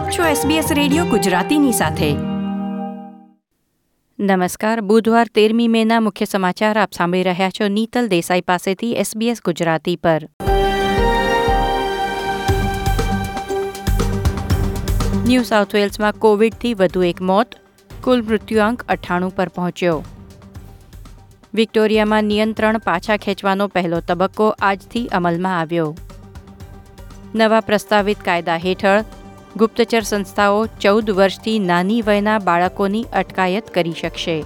આપ છો SBS radio ગુજરાતીની સાથે. નમસ્કાર. બુધવાર તેરમી મેના મુખ્ય સમાચાર આપ સાંભળી રહ્યા છો નીતલ દેસાઈ પાસેથી SBS ગુજરાતી પર. ન્યૂ સાઉથ વેલ્સમાં કોવિડથી વધુ એક મોત, કુલ મૃત્યુઆંક અઠ્ઠાણું પર પહોંચ્યો. વિક્ટોરિયામાં નિયંત્રણ પાછા ખેંચવાનો પહેલો તબક્કો આજથી અમલમાં આવ્યો. નવા પ્રસ્તાવિત કાયદા હેઠળ ગુપ્તચર સંસ્થાઓ ચૌદ વર્ષથી નાની વયના બાળકોની અટકાયત કરી શકશે.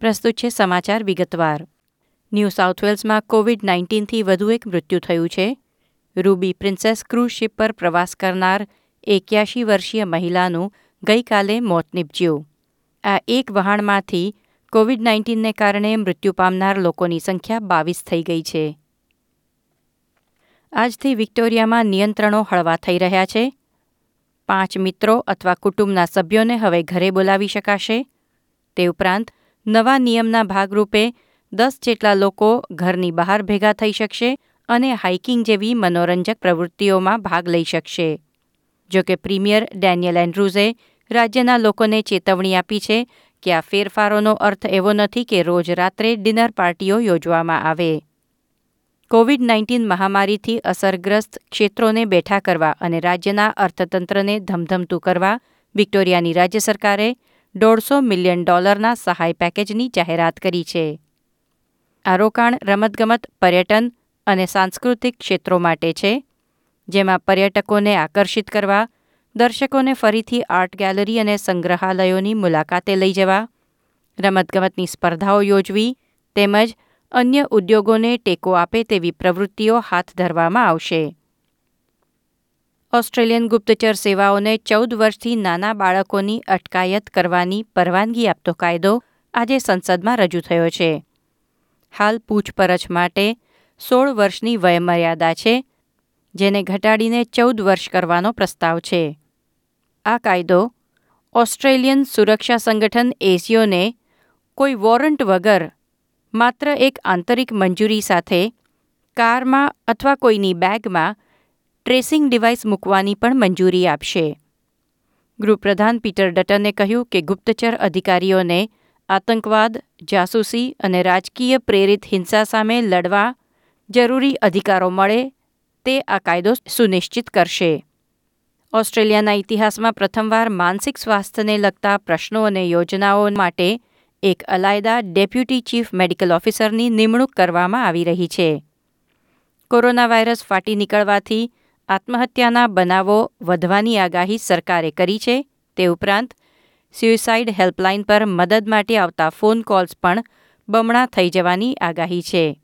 પ્રસ્તુત છે સમાચાર વિગતવાર. ન્યૂ સાઉથ વેલ્સમાં કોવિડ નાઇન્ટીનથી વધુ એક મૃત્યુ થયું છે. રૂબી પ્રિન્સેસ ક્રૂઝ શિપ પર પ્રવાસ કરનાર એક્યાશી વર્ષીય મહિલાનું ગઈકાલે મોત નીપજ્યું. આ એક વહાણમાંથી કોવિડ નાઇન્ટીનને કારણે મૃત્યુ પામનાર લોકોની સંખ્યા બાવીસ થઈ ગઈ છે. આજથી વિક્ટોરિયામાં નિયંત્રણો હળવા થઈ રહ્યા છે. પાંચ મિત્રો અથવા કુટુંબના સભ્યોને હવે ઘરે બોલાવી શકાશે. તે ઉપરાંત, નવા નિયમના ભાગરૂપે દસ જેટલા લોકો ઘરની બહાર ભેગા થઈ શકશે અને હાઇકિંગ જેવી મનોરંજક પ્રવૃત્તિઓમાં ભાગ લઈ શકશે. જોકે પ્રીમિયર ડેનિયલ એન્ડ્રુઝે રાજ્યના લોકોને ચેતવણી આપી છે કે આ ફેરફારોનો અર્થ એવો નથી કે રોજ રાત્રે ડિનર પાર્ટીઓ યોજવામાં આવે. કોવિડ નાઇન્ટીન મહામારીથી અસરગ્રસ્ત ક્ષેત્રોને બેઠા કરવા અને રાજ્યના અર્થતંત્રને ધમધમતું કરવા વિક્ટોરિયાની રાજ્ય સરકારે દોઢસો મિલિયન ડોલરના સહાય પેકેજની જાહેરાત કરી છે. આ રોકાણ રમતગમત, પર્યટન અને સાંસ્કૃતિક ક્ષેત્રો માટે છે, જેમાં પર્યટકોને આકર્ષિત કરવા દર્શકોને ફરીથી આર્ટ ગેલેરી અને સંગ્રહાલયોની મુલાકાતે લઈ જવા. રમતગમતની સ્પર્ધાઓ યોજવી તેમજ અન્ય ઉદ્યોગોને ટેકો આપે તેવી પ્રવૃત્તિઓ હાથ ધરવામાં આવશે. ઓસ્ટ્રેલિયન ગુપ્તચર સેવાઓને ચૌદ વર્ષથી નાના બાળકોની અટકાયત કરવાની પરવાનગી આપતો કાયદો આજે સંસદમાં રજૂ થયો છે. હાલ પૂછપરછ માટે સોળ વર્ષની વયમર્યાદા છે, જેને ઘટાડીને ચૌદ વર્ષ કરવાનો પ્રસ્તાવ છે. આ કાયદો ઓસ્ટ્રેલિયન સુરક્ષા સંગઠન એસીઓને કોઈ વોરંટ વગર માત્ર એક આંતરિક મંજૂરી સાથે કારમાં અથવા કોઈની બેગમાં ટ્રેસિંગ ડિવાઇસ મૂકવાની પણ મંજૂરી આપશે ગૃહપ્રધાન પીટર ડટને કહ્યું કે ગુપ્તચર અધિકારીઓને આતંકવાદ જાસૂસી અને રાજકીય પ્રેરિત હિંસા સામે લડવા જરૂરી અધિકારો મળે તે આ કાયદો સુનિશ્ચિત કરશે ઓસ્ટ્રેલિયાના ઇતિહાસમાં પ્રથમવાર માનસિક સ્વાસ્થ્યને લગતા પ્રશ્નો અને યોજનાઓ માટે એક અલાયદા ડેપ્યુટી ચીફ મેડિકલ ઓફિસરની નિમણૂક કરવામાં આવી રહી છે. કોરોના વાયરસ ફાટી નીકળવાથી આત્મહત્યાના બનાવો વધવાની આગાહી સરકારે કરી છે. તે ઉપરાંત, સ્યુસાઇડ હેલ્પલાઇન પર મદદ માટે આવતા ફોન કોલ્સ પણ બમણા થઈ જવાની આગાહી છે.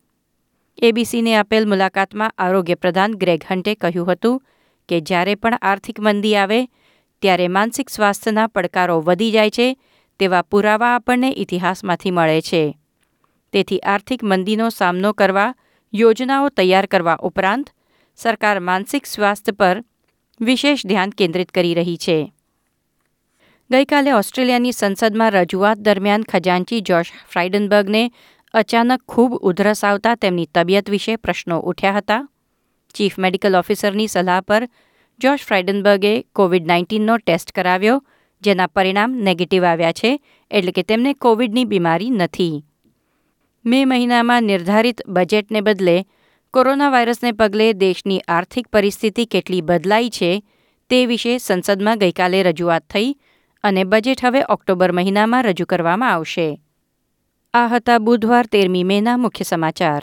એબીસીને આપેલ મુલાકાતમાં આરોગ્ય પ્રધાન ગ્રેગ હન્ટે કહ્યું હતું કે જ્યારે પણ આર્થિક મંદી આવે, ત્યારે માનસિક સ્વાસ્થ્યના પડકારો વધી જાય છે, તેવા પુરાવા આપણને ઇતિહાસમાંથી મળે છે. તેથી આર્થિક મંદીનો સામનો કરવા, યોજનાઓ તૈયાર કરવા ઉપરાંત, સરકાર માનસિક સ્વાસ્થ્ય પર વિશેષ ધ્યાન કેન્દ્રિત કરી રહી છે. ગઈકાલે ઓસ્ટ્રેલિયાની સંસદમાં રજૂઆત દરમિયાન ખજાનચી જોશ ફ્રાઇડનબર્ગને અચાનક ખૂબ ઉધરસ આવતા તેમની તબિયત વિશે પ્રશ્નો ઉઠ્યા હતા. ચીફ મેડિકલ ઓફિસરની સલાહ પર જોશ ફ્રાઇડનબર્ગે કોવિડ નાઇન્ટીનનો ટેસ્ટ કરાવ્યો, જેના પરિણામ નેગેટિવ આવ્યા છે એટલે કે તેમને કોવિડની બીમારી નથી. મે મહિનામાં નિર્ધારિત બજેટને બદલે કોરોના વાયરસને પગલે દેશની આર્થિક પરિસ્થિતિ કેટલી બદલાઈ છે તે વિશે સંસદમાં ગઈકાલે રજૂઆત થઈ અને બજેટ હવે ઓક્ટોબર મહિનામાં રજૂ કરવામાં આવશે. આ હતા બુધવાર તેરમી મેના મુખ્ય સમાચાર.